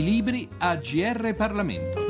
Libri a GR Parlamento.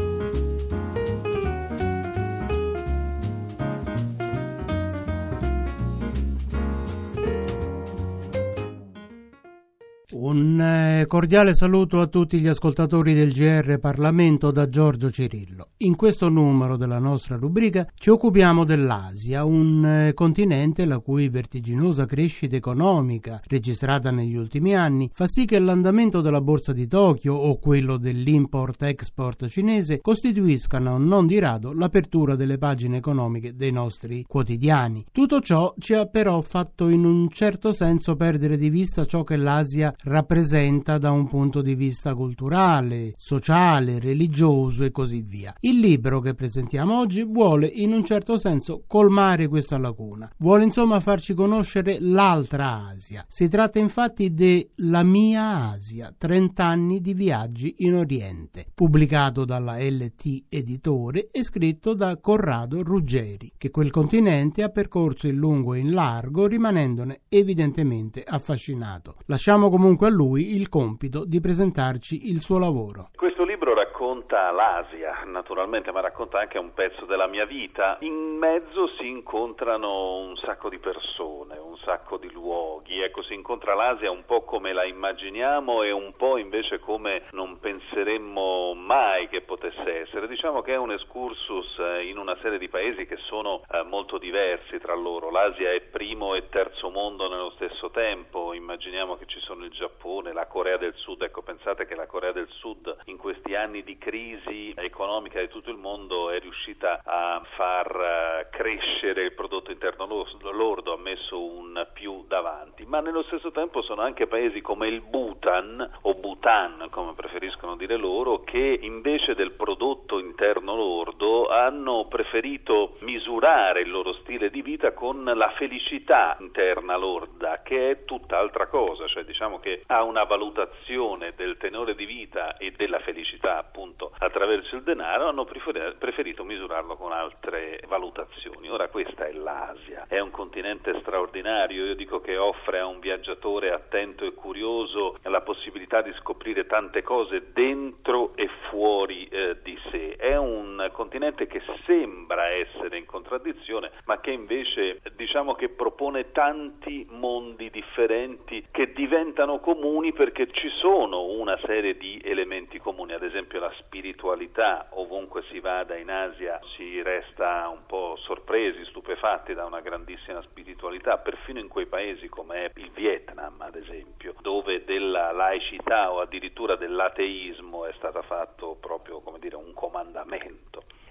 Cordiale saluto a tutti gli ascoltatori del GR Parlamento da Giorgio Cirillo. In questo numero della nostra rubrica ci occupiamo dell'Asia, un eh, continente la cui vertiginosa crescita economica registrata negli ultimi anni fa sì che l'andamento della borsa di Tokyo o quello dell'import-export cinese costituiscano non di rado l'apertura delle pagine economiche dei nostri quotidiani. Tutto ciò ci ha però fatto in un certo senso perdere di vista ciò che l'Asia rappresenta da un punto di vista culturale, sociale, religioso e così via. Il libro che presentiamo oggi vuole in un certo senso colmare questa lacuna, vuole insomma farci conoscere l'altra Asia. Si tratta infatti de La mia Asia, 30 anni di viaggi in Oriente, pubblicato dalla LT Editore e scritto da Corrado Ruggeri, che quel continente ha percorso in lungo e in largo rimanendone evidentemente affascinato. Lasciamo comunque a lui il compito di presentarci il suo lavoro. Questo libro racconta l'Asia, naturalmente, ma racconta anche un pezzo della mia vita. In mezzo si incontrano un sacco di persone, un sacco di luoghi. Ecco, si incontra l'Asia un po' come la immaginiamo e un po' invece come non penseremmo mai che potesse essere. Diciamo che è un excursus eh, in una serie di paesi che sono eh, molto diversi tra loro. L'Asia è primo e terzo mondo nello stesso tempo. Immaginiamo che ci sono il Giappone, la Corea del Sud. Ecco, pensate che la Corea del Sud in questi anni di crisi economica di tutto il mondo è riuscita a far eh, crescere il prodotto interno lordo, ha messo un più davanti, ma nello stesso tempo sono anche paesi come il Bhutan o Bhutan, come preferiscono dire loro, che invece del prodotto interno lordo hanno preferito misurare il loro stile di vita con la felicità interna lorda, che è tutt'altra cosa, cioè diciamo che ha una valutazione del tenore di vita e della felicità appunto attraverso il denaro, hanno preferito misurarlo con altre valutazioni. Ora questa è l'Asia, è un continente straordinario, io dico che offre a un viaggiatore attento e curioso la possibilità di scoprire tante cose dentro e fuori eh, di sé. È un continente che sembra essere in contraddizione, ma che invece diciamo che propone tanti mondi differenti che diventano comuni perché ci sono una serie di elementi comuni, ad esempio la spiritualità, ovunque si vada in Asia si resta un po' sorpresi, stupefatti da una grandissima spiritualità, perfino in quei paesi come il Vietnam, ad esempio, dove della laicità o addirittura dell'ateismo è stato fatto proprio dire un comandamento.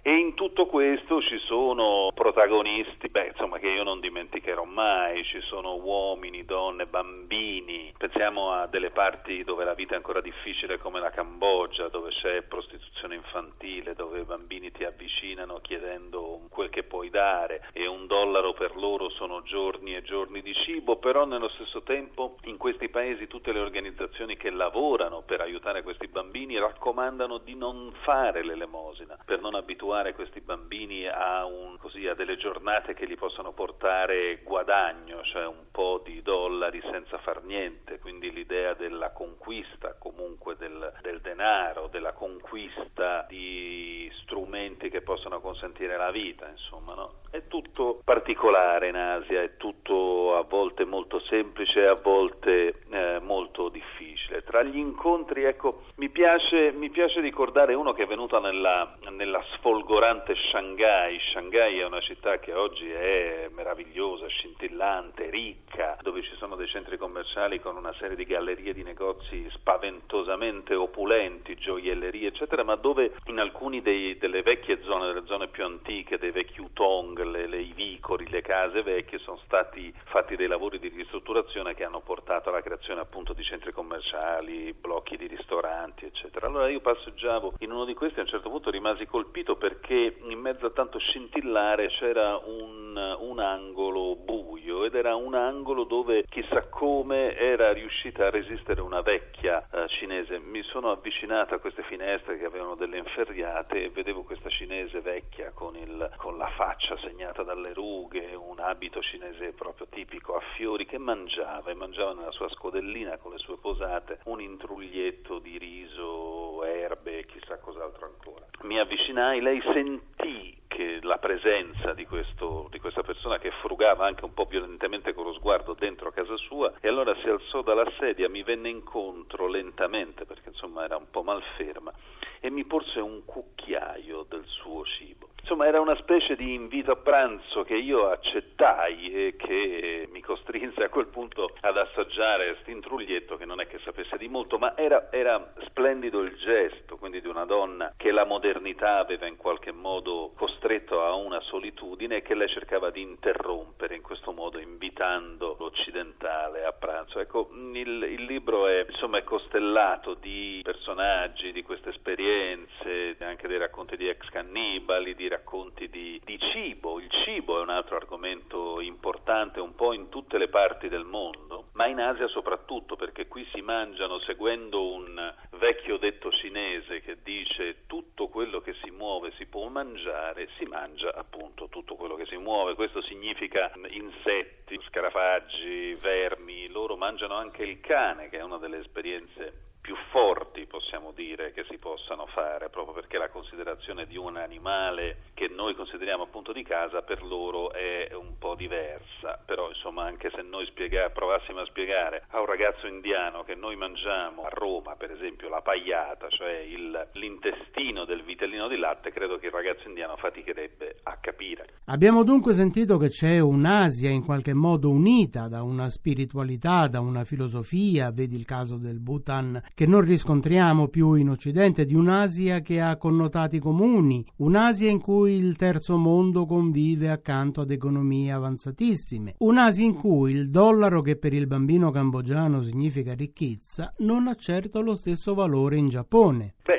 E in tutto questo ci sono protagonisti, beh, insomma, che io non dimenticherò mai, ci sono uomini, donne, bambini. Pensiamo a delle parti dove la vita è ancora difficile come la Cambogia, dove c'è prostituzione infantile, dove i bambini ti avvicinano chiedendo quel che puoi dare e un dollaro per loro sono giorni e giorni di cibo, però nello stesso tempo in questi paesi tutte le organizzazioni che lavorano per aiutare questi bambini raccomandano di non fare l'elemosina, per non abituare abituare questi bambini a, un, così, a, delle giornate che gli possano portare guadagno, cioè un po' di dollari senza far niente, quindi l'idea della conquista comunque del, del denaro, della conquista di strumenti che possano consentire la vita, insomma, no? È tutto particolare in Asia, è tutto a volte molto semplice, a volte eh, molto difficile. Tra gli incontri, ecco, mi piace, mi piace ricordare uno che è venuto nella, nella sfolgorante Shanghai. Shanghai è una città che oggi è meravigliosa, scintillante, ricca, dove ci sono dei centri commerciali con una serie di gallerie di negozi spaventosamente opulenti, gioiellerie, eccetera, ma dove in alcuni dei, delle vecchie zone, delle zone più antiche, dei vecchi Utong, le, le, i vicoli, le case vecchie, sono stati fatti dei lavori di ristrutturazione che hanno portato alla creazione appunto di centri commerciali, blocchi di ristoranti, eccetera. Allora io passeggiavo in uno di questi e a un certo punto rimasi colpito perché in mezzo a tanto scintillare c'era un, un angolo buio ed era un angolo dove chissà come era riuscita a resistere una vecchia eh, cinese. Mi sono avvicinato a queste finestre che avevano delle inferriate e vedevo questa cinese vecchia con, il, con la faccia segnata dalle rughe, un abito cinese proprio tipico a fiori che mangiava e mangiava nella sua scodellina con le sue posate un intruglietto di riso qualcos'altro ancora. Mi avvicinai, lei sentì che la presenza di, questo, di, questa persona che frugava anche un po' violentemente con lo sguardo dentro casa sua e allora si alzò dalla sedia, mi venne incontro lentamente perché insomma era un po' malferma e mi porse un cucchiaio del suo cibo. Insomma, era una specie di invito a pranzo che io accettai e che mi costrinse a quel punto ad assaggiare st'intruglietto che non è che sapesse di molto, ma era, era splendido il gesto, quindi di una donna che la modernità aveva in qualche modo costretto a una solitudine e che lei cercava di interrompere in questo modo, invitando l'occidentale a pranzo. Ecco, il, il libro è, insomma, è costellato di personaggi, di queste esperienze, anche dei racconti di ex cannibali, di racconti di, di cibo. Il cibo è un altro argomento importante un po' in tutte le parti del mondo, ma in Asia soprattutto perché qui si mangiano seguendo un vecchio detto cinese che dice tutto quello che si muove si può mangiare, si mangia appunto tutto quello che si muove. Questo significa insetti, scarafaggi, vermi, loro mangiano anche il cane, che è una delle esperienze più forti, possiamo dire, che si possano fare, proprio perché la considerazione di un animale che noi consideriamo appunto di casa per loro è un po' diversa, però insomma anche se noi spiega- provassimo a spiegare a un ragazzo indiano che noi mangiamo a Roma per esempio la pagliata, cioè il, l'intestino del vitellino di latte, credo che il ragazzo indiano faticherebbe a capire. Abbiamo dunque sentito che c'è un'Asia in qualche modo unita da una spiritualità, da una filosofia, vedi il caso del Bhutan che non riscontriamo più in Occidente, di un'Asia che ha connotati comuni, un'Asia in cui il terzo mondo convive accanto ad economie avanzatissime, un'Asia in cui il dollaro che per il bambino cambogiano significa ricchezza non ha certo lo stesso valore in Giappone. Beh,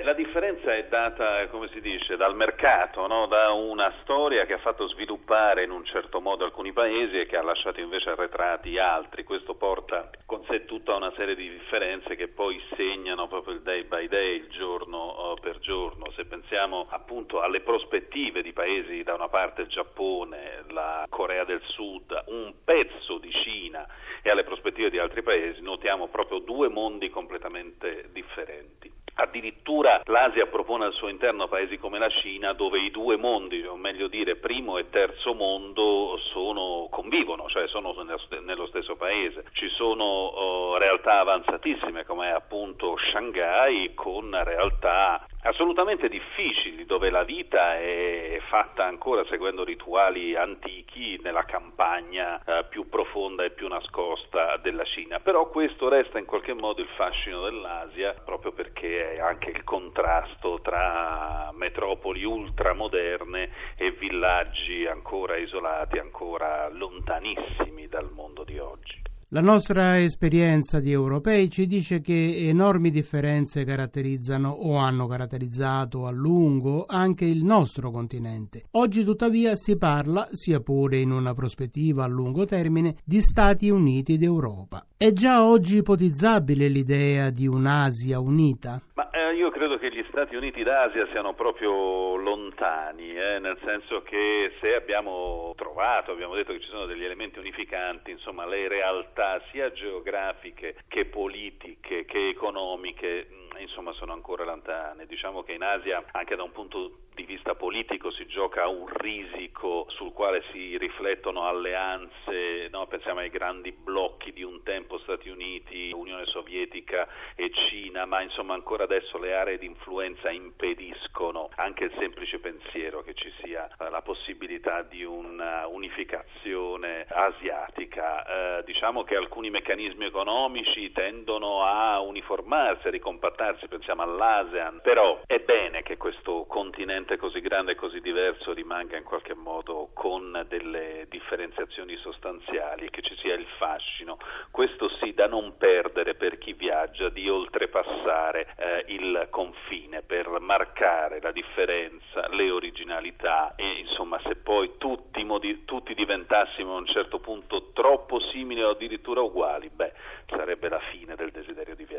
differenza è data, come si dice, dal mercato, no? da una storia che ha fatto sviluppare in un certo modo alcuni paesi e che ha lasciato invece arretrati altri. Questo porta con sé tutta una serie di differenze che poi segnano proprio il day by day, il giorno per giorno. Se pensiamo appunto alle prospettive di paesi, da una parte il Giappone, la Corea del Sud, un pezzo di Cina e alle prospettive di altri paesi, notiamo proprio due mondi completamente differenti. Addirittura l'Asia propone al suo interno paesi come la Cina dove i due mondi, o meglio dire primo e terzo mondo, sono, convivono, cioè sono nello stesso paese. Ci sono uh, realtà avanzatissime come appunto Shanghai con realtà assolutamente difficili dove la vita è fatta ancora seguendo rituali antichi nella campagna eh, più profonda e più nascosta della Cina. Però questo resta in qualche modo il fascino dell'Asia proprio perché è anche il contrasto tra metropoli ultramoderne e villaggi ancora isolati, ancora lontanissimi dal mondo di oggi. La nostra esperienza di europei ci dice che enormi differenze caratterizzano o hanno caratterizzato a lungo anche il nostro continente. Oggi tuttavia si parla, sia pure in una prospettiva a lungo termine, di Stati Uniti d'Europa. È già oggi ipotizzabile l'idea di un'Asia unita? Ma eh, io credo che gli Stati Uniti d'Asia siano proprio lontani, eh, nel senso che se abbiamo trovato, abbiamo detto che ci sono degli elementi unificanti, insomma le realtà sia geografiche che politiche che economiche insomma sono ancora lontane. Diciamo che in Asia anche da un punto di vista politico si gioca un risico sul quale si riflettono alleanze, no? pensiamo ai grandi blocchi di un tempo Stati Uniti, Unione Sovietica e Cina, ma insomma ancora adesso le aree di influenza impediscono anche il semplice pensiero che ci sia eh, la possibilità di un'unificazione asiatica. Eh, diciamo che alcuni meccanismi economici tendono a uniformarsi, a ricompattarsi, pensiamo all'ASEAN, però è bene che questo continente così grande e così diverso rimanga in qualche modo con delle differenziazioni sostanziali e che ci sia il fascino. Questo sì da non perdere per chi viaggia, di oltrepassare eh, il confine per marcare la differenza, le originalità e insomma se poi tutti, modi, tutti diventassimo a un certo punto troppo simili o addirittura uguali, beh, sarebbe la fine del desiderio di.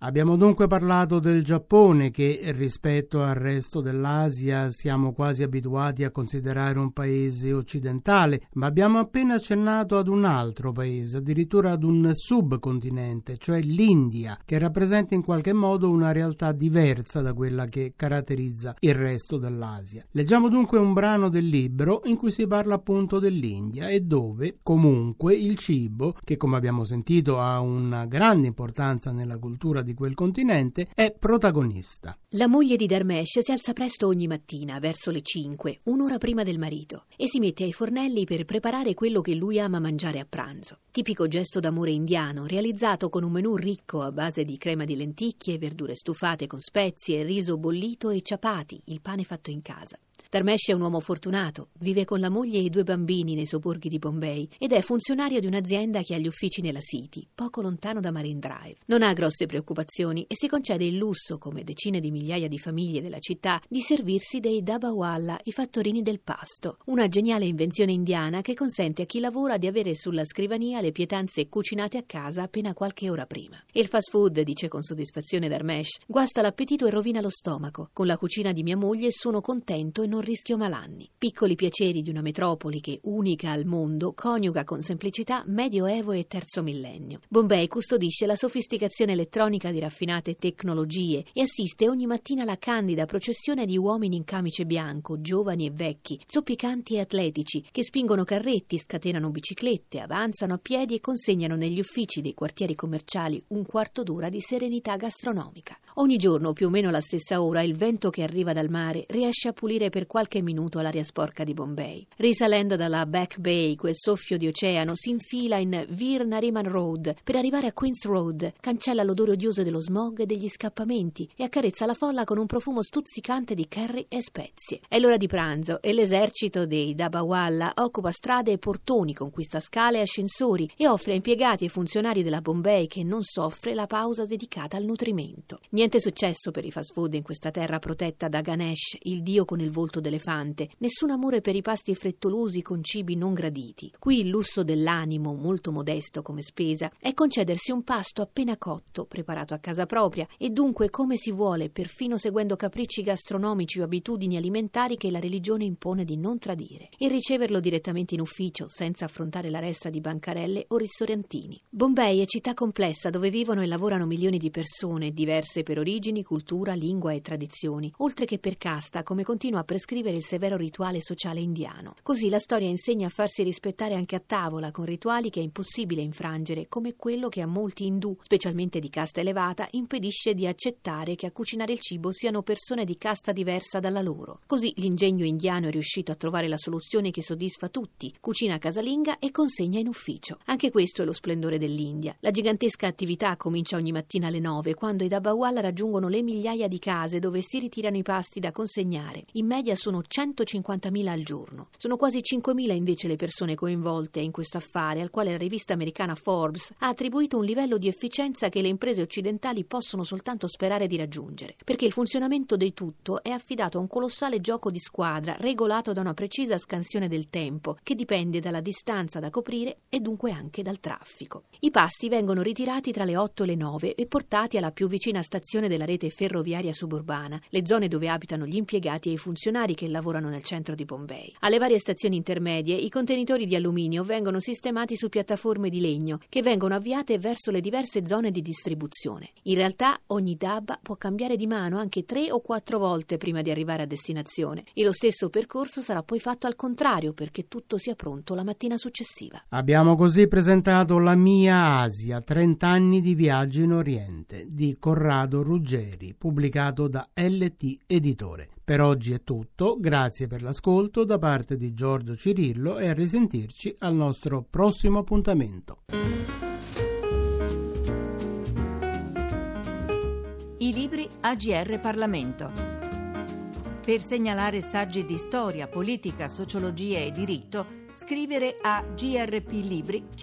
Abbiamo dunque parlato del Giappone che rispetto al resto dell'Asia siamo quasi abituati a considerare un paese occidentale, ma abbiamo appena accennato ad un altro paese, addirittura ad un subcontinente, cioè l'India, che rappresenta in qualche modo una realtà diversa da quella che caratterizza il resto dell'Asia. Leggiamo dunque un brano del libro in cui si parla appunto dell'India e dove comunque il cibo, che come abbiamo sentito ha una grande importanza nella cultura di quel continente, è protagonista. La moglie di Dharmesh si alza presto ogni mattina, verso le 5, un'ora prima del marito, e si mette ai fornelli per preparare quello che lui ama mangiare a pranzo. Tipico gesto d'amore indiano, realizzato con un menù ricco a base di crema di lenticchie, verdure stufate con spezie, riso bollito e ciapati, il pane fatto in casa. Dharmesh è un uomo fortunato, vive con la moglie e i due bambini nei sobborghi di Bombay ed è funzionario di un'azienda che ha gli uffici nella City, poco lontano da Marine Drive. Non ha grosse preoccupazioni e si concede il lusso, come decine di migliaia di famiglie della città, di servirsi dei dabawalla, i fattorini del pasto, una geniale invenzione indiana che consente a chi lavora di avere sulla scrivania le pietanze cucinate a casa appena qualche ora prima. Il fast food, dice con soddisfazione Dharmesh, guasta l'appetito e rovina lo stomaco. Con la cucina di mia moglie sono contento e non rischio malanni. Piccoli piaceri di una metropoli che, unica al mondo, coniuga con semplicità medioevo e terzo millennio. Bombay custodisce la sofisticazione elettronica di raffinate tecnologie e assiste ogni mattina alla candida processione di uomini in camice bianco, giovani e vecchi, zoppicanti e atletici, che spingono carretti, scatenano biciclette, avanzano a piedi e consegnano negli uffici dei quartieri commerciali un quarto d'ora di serenità gastronomica. Ogni giorno, più o meno alla stessa ora, il vento che arriva dal mare riesce a pulire per qualche minuto l'aria sporca di Bombay. Risalendo dalla Back Bay, quel soffio di oceano si infila in Vir Nariman Road per arrivare a Queens Road, cancella l'odore odioso dello smog e degli scappamenti e accarezza la folla con un profumo stuzzicante di curry e spezie. È l'ora di pranzo e l'esercito dei Dabawalla occupa strade e portoni, conquista scale e ascensori e offre a impiegati e funzionari della Bombay che non soffre la pausa dedicata al nutrimento. Niente successo per i fast food in questa terra protetta da Ganesh, il dio con il volto d'elefante, nessun amore per i pasti frettolosi con cibi non graditi. Qui il lusso dell'animo, molto modesto come spesa, è concedersi un pasto appena cotto, preparato a casa propria e dunque come si vuole, perfino seguendo capricci gastronomici o abitudini alimentari che la religione impone di non tradire, e riceverlo direttamente in ufficio, senza affrontare la resta di bancarelle o ristorantini. Bombay è città complessa dove vivono e lavorano milioni di persone, diverse per origini, cultura, lingua e tradizioni, oltre che per casta, come continua a prescrivere descrivere il severo rituale sociale indiano. Così la storia insegna a farsi rispettare anche a tavola con rituali che è impossibile infrangere, come quello che a molti indù, specialmente di casta elevata, impedisce di accettare che a cucinare il cibo siano persone di casta diversa dalla loro. Così l'ingegno indiano è riuscito a trovare la soluzione che soddisfa tutti, cucina casalinga e consegna in ufficio. Anche questo è lo splendore dell'India. La gigantesca attività comincia ogni mattina alle 9, quando i Dabawala raggiungono le migliaia di case dove si ritirano i pasti da consegnare. In media sono 150.000 al giorno. Sono quasi 5.000 invece le persone coinvolte in questo affare, al quale la rivista americana Forbes ha attribuito un livello di efficienza che le imprese occidentali possono soltanto sperare di raggiungere, perché il funzionamento del tutto è affidato a un colossale gioco di squadra regolato da una precisa scansione del tempo, che dipende dalla distanza da coprire e dunque anche dal traffico. I pasti vengono ritirati tra le 8 e le 9 e portati alla più vicina stazione della rete ferroviaria suburbana, le zone dove abitano gli impiegati e i funzionari che lavorano nel centro di Bombay. Alle varie stazioni intermedie i contenitori di alluminio vengono sistemati su piattaforme di legno che vengono avviate verso le diverse zone di distribuzione. In realtà ogni dabba può cambiare di mano anche tre o quattro volte prima di arrivare a destinazione e lo stesso percorso sarà poi fatto al contrario perché tutto sia pronto la mattina successiva. Abbiamo così presentato La mia Asia, 30 anni di viaggio in Oriente di Corrado Ruggeri, pubblicato da LT Editore. Per oggi è tutto, grazie per l'ascolto da parte di Giorgio Cirillo e a risentirci al nostro prossimo appuntamento. I libri AGR Parlamento. Per segnalare saggi di storia, politica, sociologia e diritto, scrivere a grplibri.it.